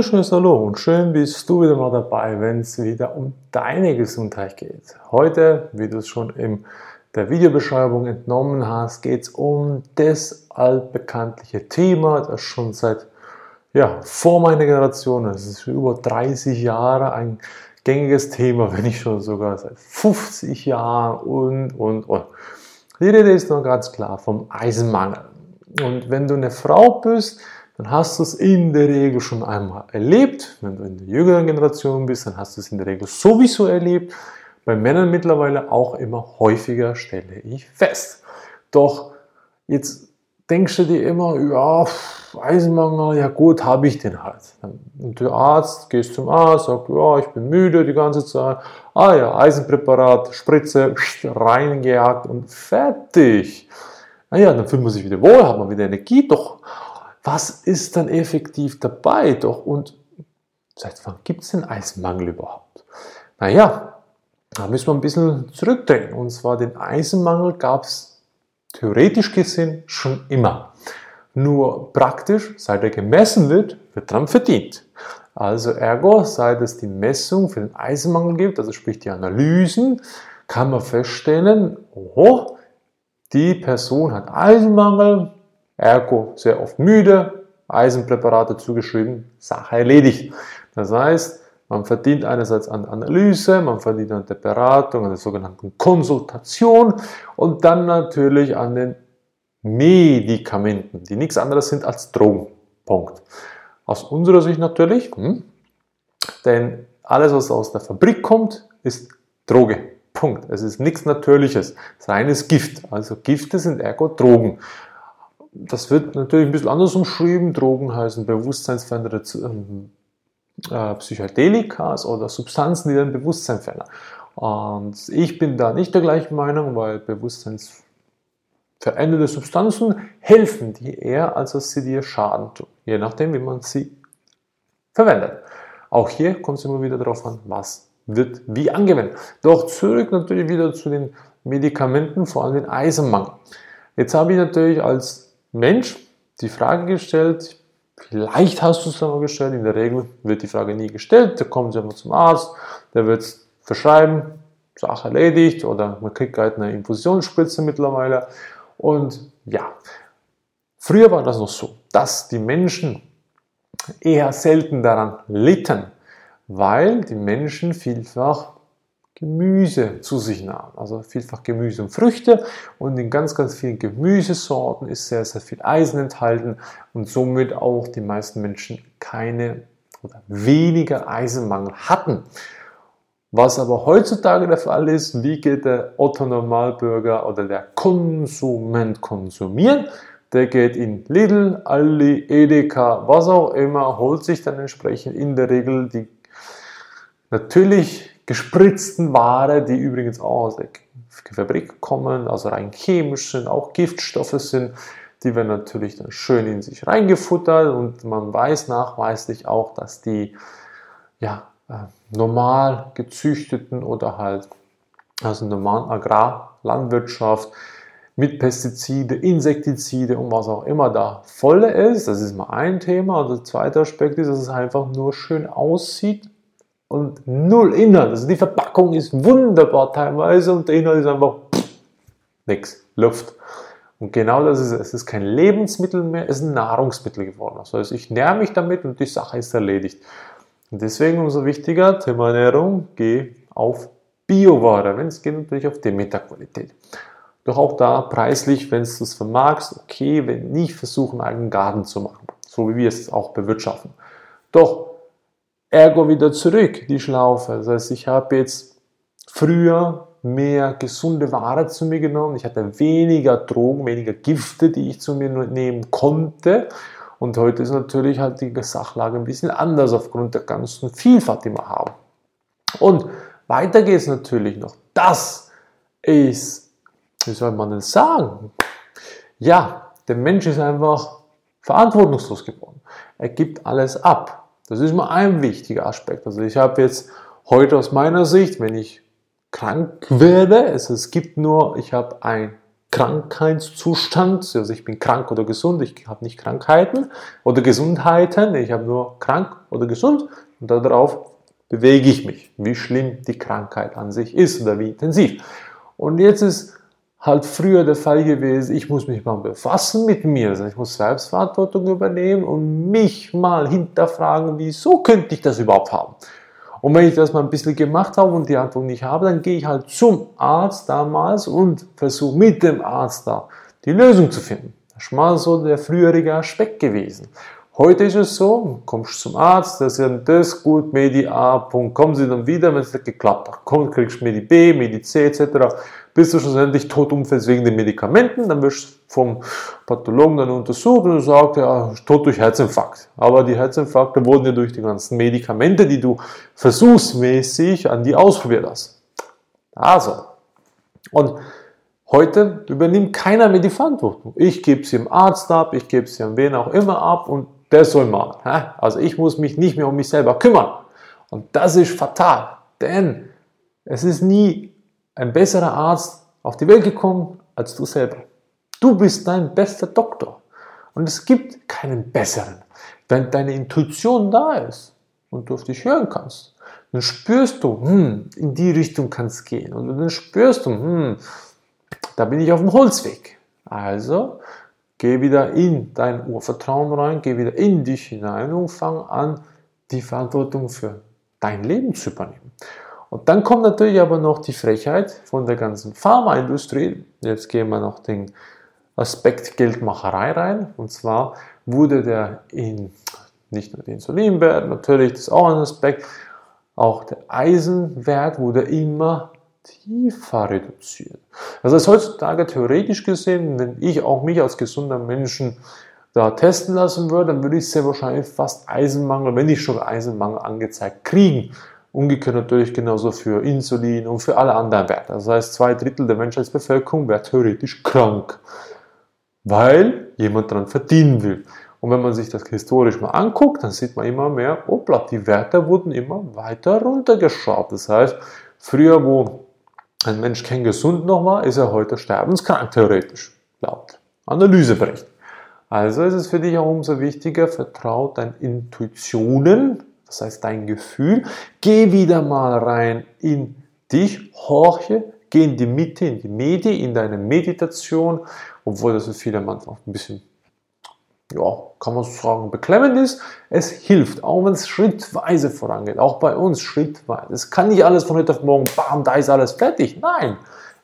wunderschönes Hallo und schön bist du wieder mal dabei, wenn es wieder um deine Gesundheit geht. Heute, wie du es schon in der Videobeschreibung entnommen hast, geht es um das altbekanntliche Thema, das schon seit ja, vor meiner Generation, das ist über 30 Jahre ein gängiges Thema, wenn nicht schon sogar seit 50 Jahren und, und, und. Die Rede ist noch ganz klar vom Eisenmangel. Und wenn du eine Frau bist, dann hast du es in der Regel schon einmal erlebt. Wenn du in der jüngeren Generation bist, dann hast du es in der Regel sowieso erlebt. Bei Männern mittlerweile auch immer häufiger, stelle ich fest. Doch jetzt denkst du dir immer, ja, Eisenmangel, ja gut, habe ich den halt. Und der Arzt, gehst zum Arzt, sagt, ja, ich bin müde die ganze Zeit. Ah ja, Eisenpräparat, Spritze, reingejagt und fertig. Naja, dann fühlt man sich wieder wohl, hat man wieder Energie, doch was ist dann effektiv dabei? Doch, und seit wann gibt es den Eisenmangel überhaupt? Naja, da müssen wir ein bisschen zurückdenken. Und zwar den Eisenmangel gab es theoretisch gesehen schon immer. Nur praktisch, seit er gemessen wird, wird daran verdient. Also ergo, seit es die Messung für den Eisenmangel gibt, also sprich die Analysen, kann man feststellen, oh, die Person hat Eisenmangel, ergo sehr oft müde, Eisenpräparate zugeschrieben, Sache erledigt. Das heißt, man verdient einerseits an Analyse, man verdient an der Beratung, an der sogenannten Konsultation und dann natürlich an den Medikamenten, die nichts anderes sind als Drogen. Punkt. Aus unserer Sicht natürlich, hm, denn alles, was aus der Fabrik kommt, ist Droge. Punkt. Es ist nichts Natürliches. Es ist reines Gift. Also Gifte sind ergo Drogen das wird natürlich ein bisschen anders umschrieben. Drogen heißen bewusstseinsveränderte ähm, äh, Psychedelikas oder Substanzen, die dann Bewusstsein verändern. Und ich bin da nicht der gleichen Meinung, weil bewusstseinsveränderte Substanzen helfen dir eher, als dass sie dir schaden tun. Je nachdem, wie man sie verwendet. Auch hier kommt es immer wieder darauf an, was wird wie angewendet. Doch zurück natürlich wieder zu den Medikamenten, vor allem den Eisenmangel. Jetzt habe ich natürlich als Mensch die Frage gestellt, vielleicht hast du es einmal gestellt, in der Regel wird die Frage nie gestellt, da kommen sie einfach zum Arzt, der wird es verschreiben, Sache erledigt oder man kriegt halt eine Infusionsspritze mittlerweile. Und ja, früher war das noch so, dass die Menschen eher selten daran litten, weil die Menschen vielfach Gemüse zu sich nahmen. Also vielfach Gemüse und Früchte und in ganz, ganz vielen Gemüsesorten ist sehr, sehr viel Eisen enthalten und somit auch die meisten Menschen keine oder weniger Eisenmangel hatten. Was aber heutzutage der Fall ist, wie geht der Otto Normalbürger oder der Konsument konsumieren? Der geht in Lidl, Aldi, Edeka, was auch immer, holt sich dann entsprechend in der Regel die natürlich gespritzten Ware, die übrigens auch aus der Fabrik kommen, also rein chemisch sind, auch Giftstoffe sind, die werden natürlich dann schön in sich reingefuttert und man weiß nachweislich auch, dass die ja, äh, normal gezüchteten oder halt also normalen Agrarlandwirtschaft mit Pestizide, Insektizide und was auch immer da voll ist. Das ist mal ein Thema. Und der zweite Aspekt ist, dass es einfach nur schön aussieht und null Inhalt. Also die Verpackung ist wunderbar teilweise und der Inhalt ist einfach nichts, Luft. Und genau das ist es. Es ist kein Lebensmittel mehr, es ist ein Nahrungsmittel geworden. Heißt, ich nähre mich damit und die Sache ist erledigt. Und deswegen umso wichtiger, Thema Ernährung, geh auf Bioware, wenn es geht natürlich auf Demeter-Qualität. Doch auch da preislich, wenn du es vermagst, okay, wenn nicht, versuchen, einen Garten zu machen, so wie wir es auch bewirtschaften. Doch Ergo wieder zurück, die Schlaufe. Das heißt, ich habe jetzt früher mehr gesunde Ware zu mir genommen. Ich hatte weniger Drogen, weniger Gifte, die ich zu mir nehmen konnte. Und heute ist natürlich halt die Sachlage ein bisschen anders aufgrund der ganzen Vielfalt, die wir haben. Und weiter geht es natürlich noch. Das ist, wie soll man denn sagen? Ja, der Mensch ist einfach verantwortungslos geworden. Er gibt alles ab. Das ist mal ein wichtiger Aspekt. Also ich habe jetzt heute aus meiner Sicht, wenn ich krank werde, es, es gibt nur, ich habe ein Krankheitszustand, also ich bin krank oder gesund, ich habe nicht Krankheiten oder Gesundheiten, ich habe nur krank oder gesund und darauf bewege ich mich, wie schlimm die Krankheit an sich ist oder wie intensiv. Und jetzt ist halt früher der Fall gewesen, ich muss mich mal befassen mit mir, also ich muss Selbstverantwortung übernehmen und mich mal hinterfragen, wieso könnte ich das überhaupt haben? Und wenn ich das mal ein bisschen gemacht habe und die Antwort nicht habe, dann gehe ich halt zum Arzt damals und versuche mit dem Arzt da die Lösung zu finden. Das ist mal so der frühere Aspekt gewesen. Heute ist es so, kommst zum Arzt, das ist das, gut, Medi A, Punkt, kommen Sie dann wieder, wenn es nicht geklappt hat. Komm, kriegst Medi B, Medi C, etc. Bist du schlussendlich tot umfällst wegen den Medikamenten, dann wirst du vom Pathologen dann untersucht und sagt, ja, tot durch Herzinfarkt. Aber die Herzinfarkte wurden ja durch die ganzen Medikamente, die du versuchsmäßig an die ausprobiert hast. Also, und heute übernimmt keiner mehr die Verantwortung. Ich gebe sie dem Arzt ab, ich gebe sie an wen auch immer ab und der soll machen. Also ich muss mich nicht mehr um mich selber kümmern. Und das ist fatal, denn es ist nie ein besserer Arzt auf die Welt gekommen als du selber. Du bist dein bester Doktor. Und es gibt keinen besseren. Wenn deine Intuition da ist und du auf dich hören kannst, dann spürst du, hm, in die Richtung kann es gehen. Und dann spürst du, hm, da bin ich auf dem Holzweg. Also geh wieder in dein Urvertrauen rein, geh wieder in dich hinein und fang an, die Verantwortung für dein Leben zu übernehmen. Und dann kommt natürlich aber noch die Frechheit von der ganzen Pharmaindustrie. Jetzt gehen wir noch den Aspekt Geldmacherei rein. Und zwar wurde der in nicht nur der Insulinwert, natürlich, das ist auch ein Aspekt, auch der Eisenwert wurde immer tiefer reduziert. Das heißt, heutzutage theoretisch gesehen, wenn ich auch mich als gesunder Menschen da testen lassen würde, dann würde ich sehr wahrscheinlich fast Eisenmangel, wenn nicht schon Eisenmangel angezeigt kriegen. Umgekehrt natürlich genauso für Insulin und für alle anderen Werte. Das heißt, zwei Drittel der Menschheitsbevölkerung wäre theoretisch krank, weil jemand daran verdienen will. Und wenn man sich das historisch mal anguckt, dann sieht man immer mehr, opla, die Werte wurden immer weiter runtergeschraubt. Das heißt, früher, wo ein Mensch kein gesund noch war, ist er heute sterbenskrank theoretisch, laut Analysebericht. Also ist es für dich auch umso wichtiger, vertraut deinen Intuitionen, das heißt dein Gefühl. Geh wieder mal rein in dich, horche, geh in die Mitte, in die Medi, in deine Meditation, obwohl das für viele manchmal ein bisschen, ja, kann man sagen, beklemmend ist. Es hilft, auch wenn es schrittweise vorangeht, auch bei uns schrittweise. Es kann nicht alles von heute auf morgen, bam, da ist alles fertig. Nein,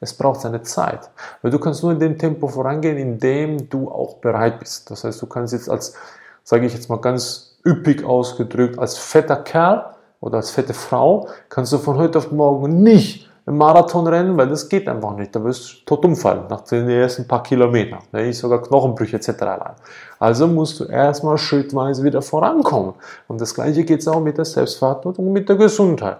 es braucht seine Zeit. Weil du kannst nur in dem Tempo vorangehen, in dem du auch bereit bist. Das heißt, du kannst jetzt als, sage ich jetzt mal ganz üppig ausgedrückt, als fetter Kerl oder als fette Frau kannst du von heute auf morgen nicht einen Marathon rennen, weil das geht einfach nicht. Da wirst du tot umfallen nach den ersten paar Kilometern. Da ist sogar Knochenbrüche etc. allein. Also musst du erstmal schrittweise wieder vorankommen. Und das gleiche geht es auch mit der Selbstverantwortung und mit der Gesundheit.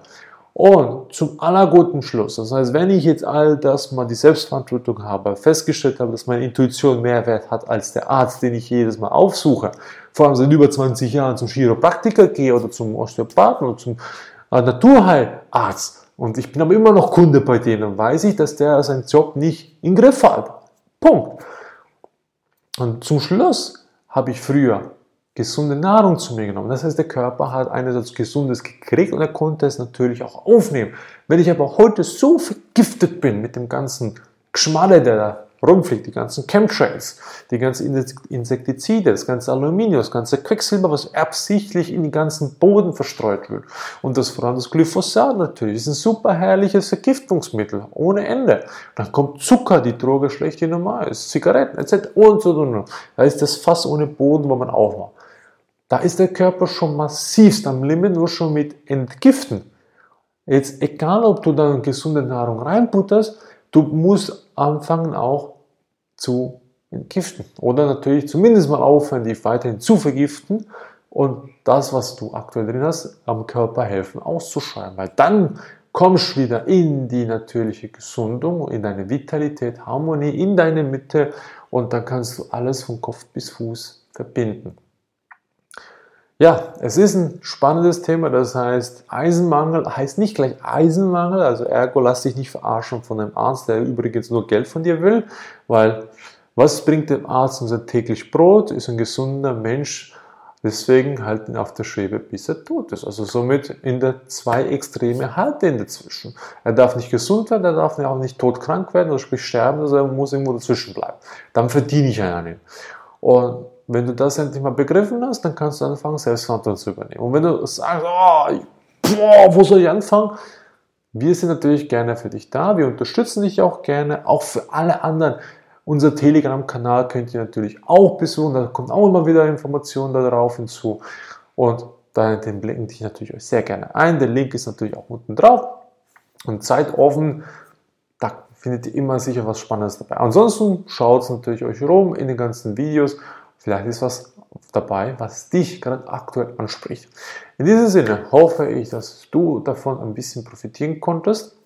Und zum allerguten Schluss, das heißt, wenn ich jetzt all das mal die Selbstverantwortung habe, festgestellt habe, dass meine Intuition mehr Wert hat als der Arzt, den ich jedes Mal aufsuche, vor allem seit über 20 Jahren zum Chiropraktiker gehe oder zum Osteopathen oder zum äh, Naturheilarzt und ich bin aber immer noch Kunde bei denen, weiß ich, dass der seinen Job nicht in Griff hat. Punkt. Und zum Schluss habe ich früher gesunde Nahrung zu mir genommen. Das heißt, der Körper hat einerseits Gesundes gekriegt und er konnte es natürlich auch aufnehmen. Wenn ich aber heute so vergiftet bin mit dem ganzen Geschmalle, der da rumfliegt, die ganzen Chemtrails, die ganzen Insektizide, das ganze Aluminium, das ganze Quecksilber, was absichtlich in den ganzen Boden verstreut wird. Und das vor allem das Glyphosat natürlich, ist ein super herrliches Vergiftungsmittel, ohne Ende. Dann kommt Zucker, die Droge schlecht normal ist, Zigaretten etc. und so und so. Da ist das Fass ohne Boden, wo man aufmacht. Da ist der Körper schon massivst am Limit, nur schon mit Entgiften. Jetzt egal, ob du da gesunde Nahrung reinputterst, du musst anfangen auch zu entgiften. Oder natürlich zumindest mal aufhören, die weiterhin zu vergiften und das, was du aktuell drin hast, am Körper helfen auszuschreiben. Weil dann kommst du wieder in die natürliche Gesundung, in deine Vitalität, Harmonie, in deine Mitte und dann kannst du alles von Kopf bis Fuß verbinden. Ja, es ist ein spannendes Thema, das heißt Eisenmangel heißt nicht gleich Eisenmangel, also ergo lass dich nicht verarschen von einem Arzt, der übrigens nur Geld von dir will, weil was bringt dem Arzt unser täglich Brot? Ist ein gesunder Mensch, deswegen halt ihn auf der Schwebe, bis er tot ist. Also somit in der zwei Extreme Halte in dazwischen. Er darf nicht gesund werden, er darf auch nicht todkrank werden, also sprich sterben, also er muss irgendwo dazwischen bleiben. Dann verdiene ich einen. Und wenn du das endlich mal begriffen hast, dann kannst du anfangen, Selbstverantwortung zu übernehmen. Und wenn du sagst, oh, boah, wo soll ich anfangen? Wir sind natürlich gerne für dich da. Wir unterstützen dich auch gerne, auch für alle anderen. Unser Telegram-Kanal könnt ihr natürlich auch besuchen. Da kommt auch immer wieder Informationen darauf hinzu. Und da den blenden ich natürlich euch sehr gerne ein. Der Link ist natürlich auch unten drauf. Und seid offen. Da findet ihr immer sicher was Spannendes dabei. Ansonsten schaut natürlich euch rum in den ganzen Videos Vielleicht ist was dabei, was dich gerade aktuell anspricht. In diesem Sinne hoffe ich, dass du davon ein bisschen profitieren konntest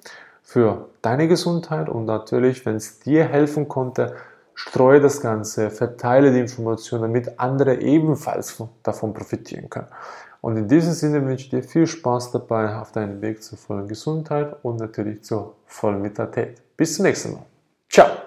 für deine Gesundheit und natürlich, wenn es dir helfen konnte, streue das Ganze, verteile die Informationen, damit andere ebenfalls davon profitieren können. Und in diesem Sinne wünsche ich dir viel Spaß dabei auf deinem Weg zur vollen Gesundheit und natürlich zur vollen Vitalität. Bis zum nächsten Mal. Ciao!